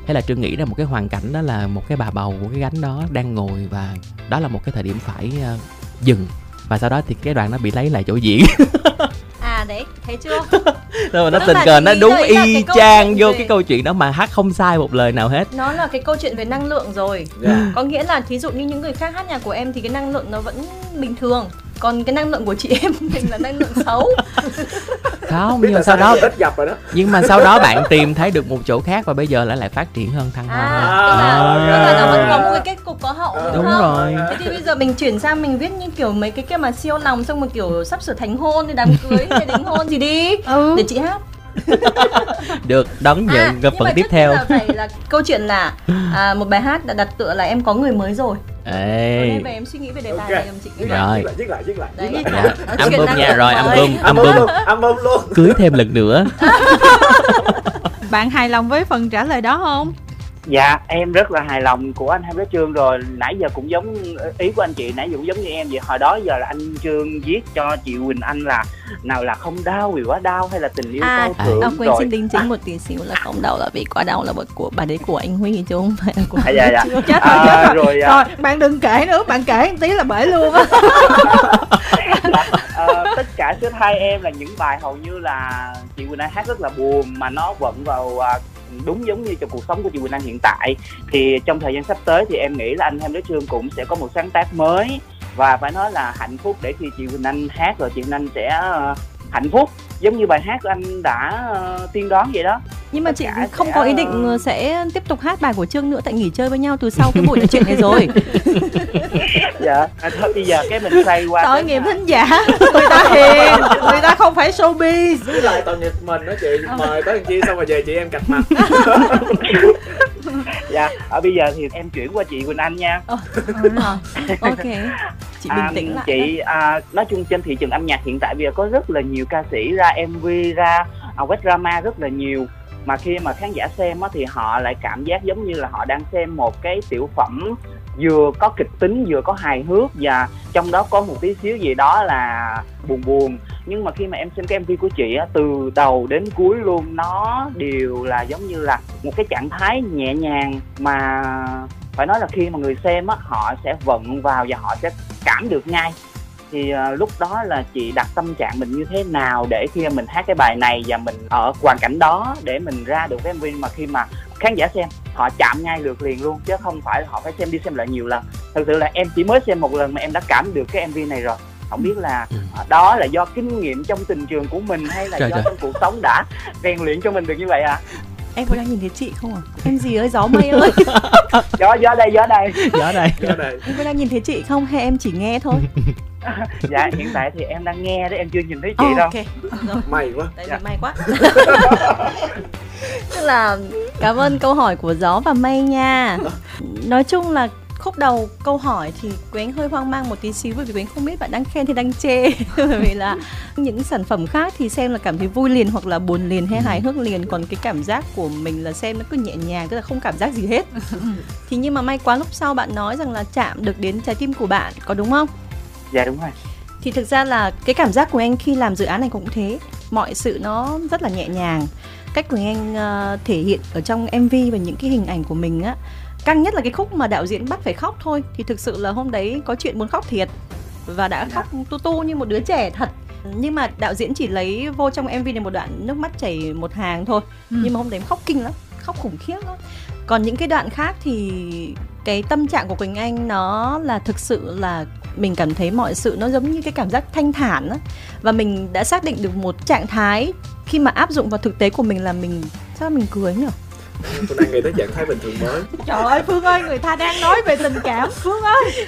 Thế là trương nghĩ ra một cái hoàn cảnh đó là một cái bà bầu của cái gánh đó đang ngồi và đó là một cái thời điểm phải uh, dừng. Và sau đó thì cái đoàn nó bị lấy lại chỗ diễn đấy thấy chưa rồi nó tình cờ nó đúng y chang vô về... cái câu chuyện đó mà hát không sai một lời nào hết nó là cái câu chuyện về năng lượng rồi yeah. Dạ. có nghĩa là thí dụ như những người khác hát nhạc của em thì cái năng lượng nó vẫn bình thường còn cái năng lượng của chị em mình là năng lượng xấu. Không nhưng mà sau đó ít gặp rồi đó. nhưng mà sau đó bạn tìm thấy được một chỗ khác và bây giờ lại lại phát triển hơn thăng hoa à, tức là, tức là nó vẫn có một cái kết cục có hậu đúng, đúng không? rồi. Thế thì bây giờ mình chuyển sang mình viết như kiểu mấy cái kia mà siêu lòng xong mà kiểu sắp sửa thành hôn thì đám cưới thì đính hôn gì đi. Ừ. để chị hát được đón nhận à, phần tiếp theo. là phải là câu chuyện là à, một bài hát đã đặt tựa là em có người mới rồi. Ê. Em về em suy nghĩ về đề tài okay. này chị rồi. lại viết lại viết lại viết lại. Dạ. album nha rồi album. Album album luôn. Cưới thêm lần nữa. Bạn hài lòng với phần trả lời đó không dạ em rất là hài lòng của anh hai bé trương rồi nãy giờ cũng giống ý của anh chị nãy giờ cũng giống như em vậy hồi đó giờ là anh trương viết cho chị quỳnh anh là nào là không đau vì quá đau hay là tình yêu à, cao thượng à, quên rồi. xin đính chính một tí xíu là không đau là vì quá đau là bởi của bà đấy của anh huy chứ không phải của à, dạ, dạ. chết rồi, à, chết rồi. Rồi, à. rồi bạn đừng kể nữa bạn kể một tí là bể luôn á à, tất cả số hai em là những bài hầu như là chị Quỳnh Anh hát rất là buồn mà nó vận vào à, đúng giống như trong cuộc sống của chị Quỳnh Anh hiện tại. Thì trong thời gian sắp tới thì em nghĩ là anh Hem Đế Trương cũng sẽ có một sáng tác mới. Và phải nói là hạnh phúc để khi chị Quỳnh Anh hát rồi chị Quỳnh Anh sẽ ờ, hạnh phúc. Giống như bài hát của anh đã uh, tiên đoán vậy đó nhưng mà chị không có ý định sẽ tiếp tục hát bài của trương nữa tại nghỉ chơi với nhau từ sau cái buổi nói chuyện này rồi. Dạ à, thôi bây giờ cái mình xoay qua tội nghiệp thính giả người ta hiền người ta không phải showbiz. Với lại tội nghiệp mình đó chị mời tới chi xong rồi về chị em cạch mặt. Dạ ở bây giờ thì em chuyển qua chị quỳnh anh nha. Oh, ok. Chị bình à, tĩnh lại chị à, nói chung trên thị trường âm nhạc hiện tại bây giờ có rất là nhiều ca sĩ ra mv ra à, web drama rất là nhiều mà khi mà khán giả xem á, thì họ lại cảm giác giống như là họ đang xem một cái tiểu phẩm vừa có kịch tính vừa có hài hước và trong đó có một tí xíu gì đó là buồn buồn. Nhưng mà khi mà em xem cái mv của chị á từ đầu đến cuối luôn nó đều là giống như là một cái trạng thái nhẹ nhàng. Mà phải nói là khi mà người xem á họ sẽ vận vào và họ sẽ cảm được ngay thì uh, lúc đó là chị đặt tâm trạng mình như thế nào để khi mình hát cái bài này và mình ở hoàn cảnh đó để mình ra được cái mv mà khi mà khán giả xem họ chạm ngay được liền luôn chứ không phải họ phải xem đi xem lại nhiều lần. Thực sự là em chỉ mới xem một lần mà em đã cảm được cái mv này rồi. Không biết là ừ. đó là do kinh nghiệm trong tình trường của mình hay là trời do trời. trong cuộc sống đã rèn luyện cho mình được như vậy à em có đang nhìn thấy chị không à em gì ơi gió mây ơi. Gió gió đây gió đây. Gió đây. Gió đây. Em có đang nhìn thấy chị không hay em chỉ nghe thôi dạ hiện tại thì em đang nghe đấy em chưa nhìn thấy chị oh, đâu okay. Rồi. may quá tại dạ. vì may quá tức là cảm ơn câu hỏi của gió và mây nha nói chung là khúc đầu câu hỏi thì Quỳnh hơi hoang mang một tí xíu bởi vì Quỳnh không biết bạn đang khen thì đang chê bởi vì là những sản phẩm khác thì xem là cảm thấy vui liền hoặc là buồn liền hay ừ. hài hước liền còn cái cảm giác của mình là xem nó cứ nhẹ nhàng tức là không cảm giác gì hết thì nhưng mà may quá lúc sau bạn nói rằng là chạm được đến trái tim của bạn có đúng không dạ đúng rồi. Thì thực ra là cái cảm giác của anh khi làm dự án này cũng thế. Mọi sự nó rất là nhẹ nhàng. Cách của anh uh, thể hiện ở trong mv và những cái hình ảnh của mình á căng nhất là cái khúc mà đạo diễn bắt phải khóc thôi. Thì thực sự là hôm đấy có chuyện muốn khóc thiệt và đã khóc tu tu như một đứa trẻ thật. Nhưng mà đạo diễn chỉ lấy vô trong mv này một đoạn nước mắt chảy một hàng thôi. Ừ. nhưng mà hôm đấy khóc kinh lắm khóc khủng khiếp lắm. Còn những cái đoạn khác thì cái tâm trạng của quỳnh anh nó là thực sự là mình cảm thấy mọi sự nó giống như cái cảm giác thanh thản á. Và mình đã xác định được một trạng thái khi mà áp dụng vào thực tế của mình là mình sao mình cười nhỉ tôi đang nghĩ tới trạng thái bình thường mới. Trời ơi phương ơi người ta đang nói về tình cảm phương ơi.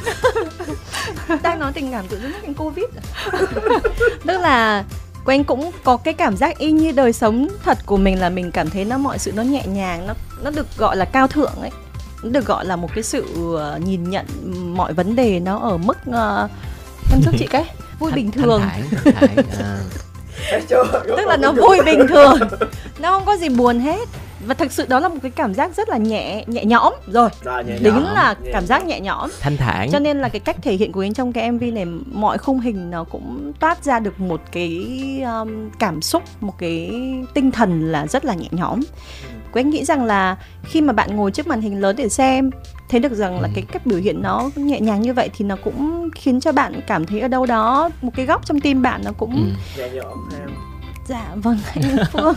Đang nói tình cảm tự dưng mắc covid. Tức là của cũng có cái cảm giác y như đời sống thật của mình là mình cảm thấy nó mọi sự nó nhẹ nhàng nó nó được gọi là cao thượng ấy được gọi là một cái sự uh, nhìn nhận mọi vấn đề nó ở mức uh, em giúp chị cái. Vui bình thường. thanh thanh à. tức là nó vui bình thường. Nó không có gì buồn hết. Và thực sự đó là một cái cảm giác rất là nhẹ nhẹ nhõm. Rồi à, nhẹ đính là nhẹ cảm giác nhẹ nhõm. Thanh thản. Cho nên là cái cách thể hiện của anh trong cái mv này mọi khung hình nó cũng toát ra được một cái um, cảm xúc một cái tinh thần là rất là nhẹ nhõm anh nghĩ rằng là khi mà bạn ngồi trước màn hình lớn để xem thấy được rằng là ừ. cái cách biểu hiện nó nhẹ nhàng như vậy thì nó cũng khiến cho bạn cảm thấy ở đâu đó một cái góc trong tim bạn nó cũng ừ. nhẹ nhõm theo dạ vâng anh phương.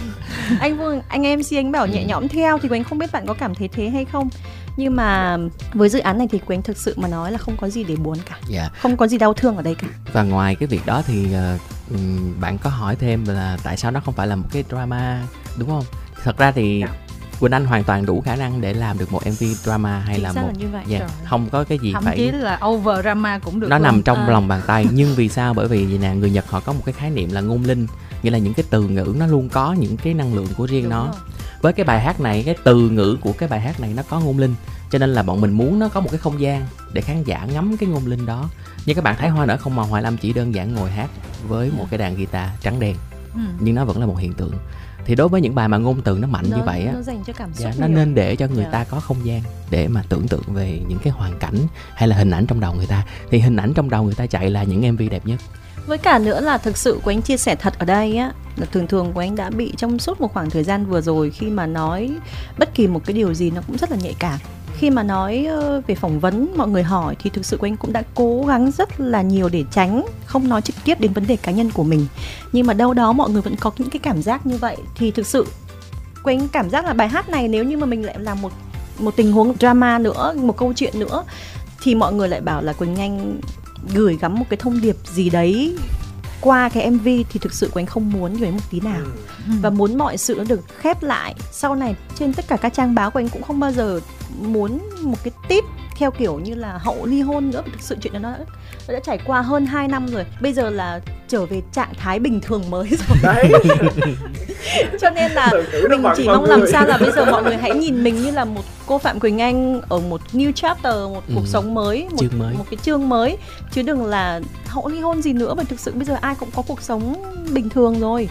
Anh phương anh em si anh bảo nhẹ nhõm theo thì quỳnh không biết bạn có cảm thấy thế hay không. Nhưng mà với dự án này thì quỳnh thực sự mà nói là không có gì để buồn cả. Dạ. không có gì đau thương ở đây cả. Và ngoài cái việc đó thì uh, bạn có hỏi thêm là tại sao nó không phải là một cái drama đúng không thật ra thì dạ. Quỳnh Anh hoàn toàn đủ khả năng để làm được một MV drama hay Chính là một là như vậy. Yeah, không có cái gì Thậm phải chí là over drama cũng được nó luôn. nằm trong à. lòng bàn tay nhưng vì sao bởi vì gì nè người Nhật họ có một cái khái niệm là ngôn linh nghĩa là những cái từ ngữ nó luôn có những cái năng lượng của riêng Đúng nó rồi. với cái bài hát này cái từ ngữ của cái bài hát này nó có ngôn linh cho nên là bọn mình muốn nó có một cái không gian để khán giả ngắm cái ngôn linh đó như các bạn thấy hoa nở không màu hoài lâm chỉ đơn giản ngồi hát với một cái đàn guitar trắng đen ừ. nhưng nó vẫn là một hiện tượng thì đối với những bài mà ngôn từ nó mạnh nó, như vậy á nó dành cho cảm xúc dạ, nó nên để cho người yeah. Dạ. ta có không gian để mà tưởng tượng về những cái hoàn cảnh hay là hình ảnh trong đầu người ta thì hình ảnh trong đầu người ta chạy là những mv đẹp nhất với cả nữa là thực sự của anh chia sẻ thật ở đây á là thường thường của anh đã bị trong suốt một khoảng thời gian vừa rồi khi mà nói bất kỳ một cái điều gì nó cũng rất là nhạy cảm khi mà nói ờ, về phỏng vấn mọi người hỏi thì thực sự của anh cũng đã cố gắng rất là nhiều để tránh không nói trực tiếp đến vấn đề cá nhân của mình. Nhưng mà đâu đó mọi người vẫn có những cái cảm giác như vậy. Thì thực sự của anh cảm giác là bài hát này nếu như mà mình lại làm một một tình huống drama nữa một câu chuyện nữa thì mọi người lại bảo là quỳnh anh gửi gắm một cái thông điệp gì đấy qua cái MV thì thực sự anh không muốn như một tí nào. Ừ. và muốn mọi sự nó được khép lại. Sau này trên tất cả các trang báo của anh cũng không bao giờ muốn một cái tip theo kiểu như là hậu ly hôn nữa thực sự chuyện đó nó đã, nó đã trải qua hơn 2 năm rồi. Bây giờ là trở về trạng thái bình thường mới rồi. Đấy. cho nên là mình chỉ mong làm sao là bây giờ mọi người hãy nhìn mình như là một cô phạm quỳnh anh ở một new chapter một ừ. cuộc sống mới một chương mới. một cái chương mới. Chứ đừng là hậu ly hôn gì nữa mà thực sự bây giờ ai cũng có cuộc sống bình thường rồi.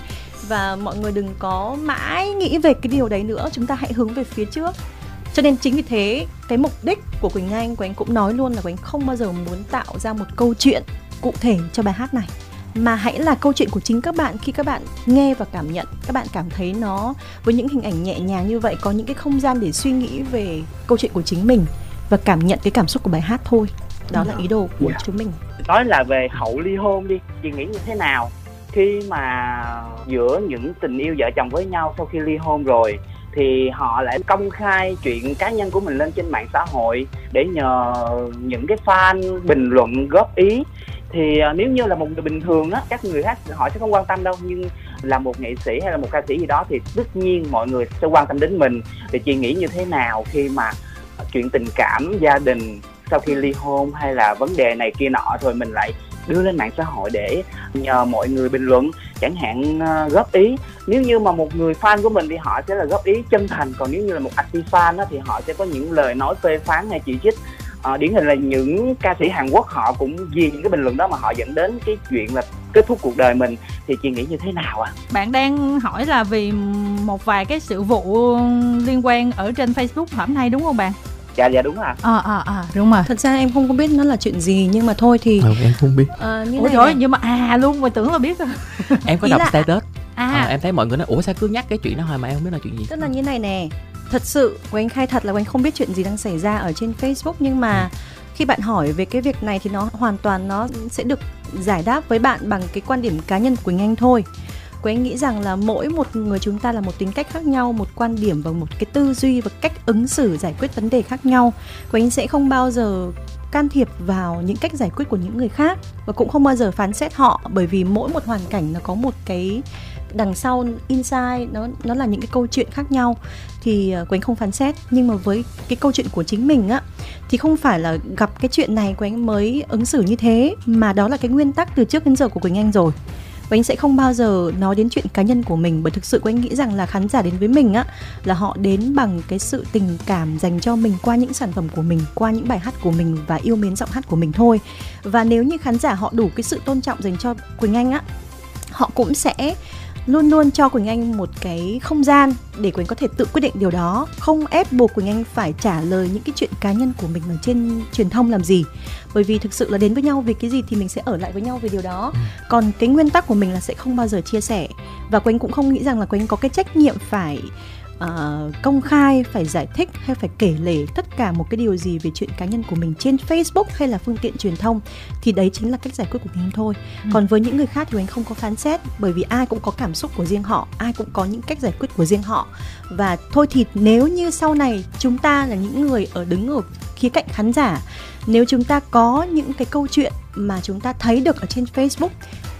Và mọi người đừng có mãi nghĩ về cái điều đấy nữa. Chúng ta hãy hướng về phía trước cho nên chính vì thế cái mục đích của quỳnh anh của anh cũng nói luôn là quỳnh không bao giờ muốn tạo ra một câu chuyện cụ thể cho bài hát này. Mà hãy là câu chuyện của chính các bạn khi các bạn nghe và cảm nhận. Các bạn cảm thấy nó với những hình ảnh nhẹ nhàng như vậy có những cái không gian để suy nghĩ về câu chuyện của chính mình và cảm nhận cái cảm xúc của bài hát thôi. Đó là ý đồ của yeah. Dạ. chúng mình. Nói là về hậu ly hôn đi chị nghĩ như thế nào? Khi mà giữa những tình yêu vợ chồng với nhau sau khi ly hôn rồi thì họ lại công khai chuyện cá nhân của mình lên trên mạng xã hội để nhờ những cái fan bình luận góp ý. Thì ờ, nếu như là một người bình thường á, các người khác họ sẽ không quan tâm đâu, nhưng là một nghệ sĩ hay là một ca sĩ gì đó thì tất nhiên mọi người sẽ quan tâm đến mình. Thì chị nghĩ như thế nào khi mà ờ, chuyện tình cảm gia đình sau khi ly hôn hay là vấn đề này kia nọ rồi mình lại đưa lên mạng xã hội để nhờ mọi người bình luận, chẳng hạn ờ, góp ý nếu như mà một người fan của mình thì họ sẽ là góp ý chân thành còn nếu như là một anti fan á, thì họ sẽ có những lời nói phê phán hay chỉ trích. À, điển hình là những ca sĩ Hàn Quốc họ cũng vì những cái bình luận đó mà họ dẫn đến cái chuyện là kết thúc cuộc đời mình. Thì chị nghĩ như thế nào ạ? À? Bạn đang hỏi là vì một vài cái sự vụ liên quan ở trên Facebook hôm nay đúng không bạn? dạ dạ đúng à à à à đúng rồi. Thật ra em không có biết nó là chuyện gì nhưng mà thôi thì ừ, em không biết. à, như ủa rồi nhưng mà à luôn mà tưởng là biết rồi. Em có đọc là... status à. à em thấy mọi người nói ủa sao cứ nhắc cái chuyện đó hoài mà em không biết là chuyện gì tức là như này nè thật sự của anh khai thật là anh không biết chuyện gì đang xảy ra ở trên Facebook nhưng mà ừ. khi bạn hỏi về cái việc này thì nó hoàn toàn nó sẽ được giải đáp với bạn bằng cái quan điểm cá nhân của Quỳnh Anh thôi Quỳnh nghĩ rằng là mỗi một người chúng ta là một tính cách khác nhau, một quan điểm và một cái tư duy và cách ứng xử giải quyết vấn đề khác nhau. Quỳnh sẽ không bao giờ can thiệp vào những cách giải quyết của những người khác và cũng không bao giờ phán xét họ bởi vì mỗi một hoàn cảnh nó có một cái đằng sau inside nó nó là những cái câu chuyện khác nhau. Thì uh, Quỳnh không phán xét nhưng mà với cái câu chuyện của chính mình á thì không phải là gặp cái chuyện này Quỳnh mới ứng xử như thế mà đó là cái nguyên tắc từ trước đến giờ của Quỳnh Anh rồi. Và sẽ không bao giờ nói đến chuyện cá nhân của mình bởi thực sự của nghĩ rằng là khán giả đến với mình á là họ đến bằng cái sự tình cảm dành cho mình qua những sản phẩm của mình qua những bài hát của mình và yêu mến giọng hát của mình thôi. Và nếu như khán giả họ đủ cái sự tôn trọng dành cho quỳnh anh á họ cũng sẽ luôn luôn cho Quỳnh Anh một cái không gian để Quỳnh có thể tự quyết định điều đó. Không ép buộc Quỳnh Anh phải trả lời những cái chuyện cá nhân của mình ở trên truyền thông làm gì. Bởi vì thực sự là đến với nhau vì cái gì thì mình sẽ ở lại với nhau về điều đó. Ừ. còn cái nguyên tắc của mình là sẽ không bao giờ chia sẻ. Và Quỳnh cũng không nghĩ rằng là Quỳnh có cái trách nhiệm phải uh, công khai phải giải thích hay phải kể lể tất cả một cái điều gì về chuyện cá nhân của mình trên Facebook hay là phương tiện truyền thông thì đấy chính là cách giải quyết của mình thôi ừ. còn với những người khác thì anh không có phán xét bởi vì ai cũng có cảm xúc của riêng họ ai cũng có những cách giải quyết của riêng họ và thôi thì nếu như sau này chúng ta là những người ở đứng ở khía cạnh khán giả nếu chúng ta có những cái câu chuyện mà chúng ta thấy được ở trên Facebook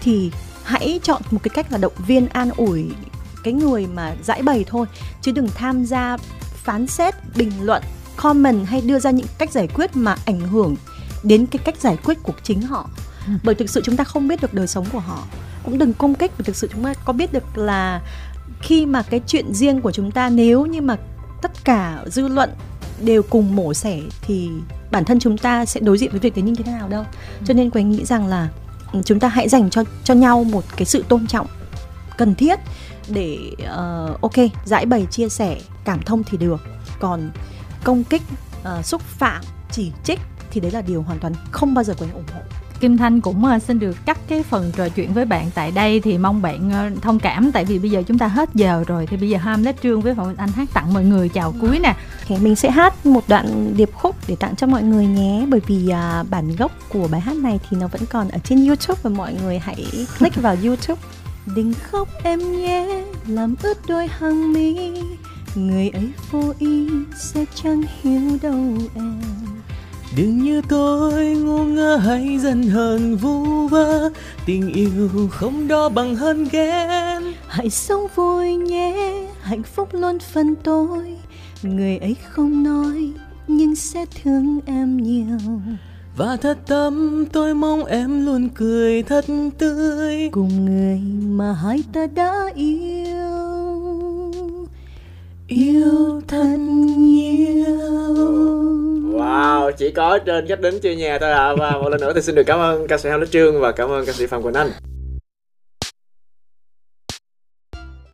thì hãy chọn một cái cách là động viên an ủi cái người mà giải bày thôi chứ đừng tham gia phán xét bình luận comment hay đưa ra những cách giải quyết mà ảnh hưởng đến cái cách giải quyết của chính họ ừ. bởi thực sự chúng ta không biết được đời sống của họ cũng đừng công kích bởi thực sự chúng ta có biết được là khi mà cái chuyện riêng của chúng ta nếu như mà tất cả dư luận đều cùng mổ xẻ thì bản thân chúng ta sẽ đối diện với việc đấy như thế nào đâu ừ. cho nên quỳnh nghĩ rằng là ừ, chúng ta hãy dành cho cho nhau một cái sự tôn trọng cần thiết để uh, ok giải bày chia sẻ cảm thông thì được. Còn công kích uh, xúc phạm chỉ trích thì đấy là điều hoàn toàn không bao giờ anh ủng hộ. Kim Thanh cũng uh, xin được cắt cái phần trò chuyện với bạn tại đây thì mong bạn thông cảm. Tại vì bây giờ chúng ta hết giờ rồi thì bây giờ Hamlet Trương với Phạm Anh hát tặng mọi người chào cuối nè. Okay, mình sẽ hát một đoạn điệp khúc để tặng cho mọi người nhé. Bởi vì uh, bản gốc của bài hát này thì nó vẫn còn ở trên YouTube và mọi người hãy click vào YouTube đừng khóc em nhé làm ướt đôi hàng mi. Người ấy vô ý sẽ chẳng hiểu đâu em. Đừng như tôi ngu ngơ hay dần hờn vu vơ. Tình yêu không đo bằng hơn ghen. Hãy sống vui nhé hạnh phúc luôn phần tôi. Người ấy không nói nhưng sẽ thương em nhiều và thật tâm tôi mong em luôn cười thật tươi. Cùng người mà hai ta đã yêu. Yêu thật nhiều Wow, chỉ có trên cách đến chưa nhà thôi à Và một lần nữa thì xin được cảm ơn ca sĩ Hào Trương và cảm ơn ca sĩ Phạm Quỳnh Anh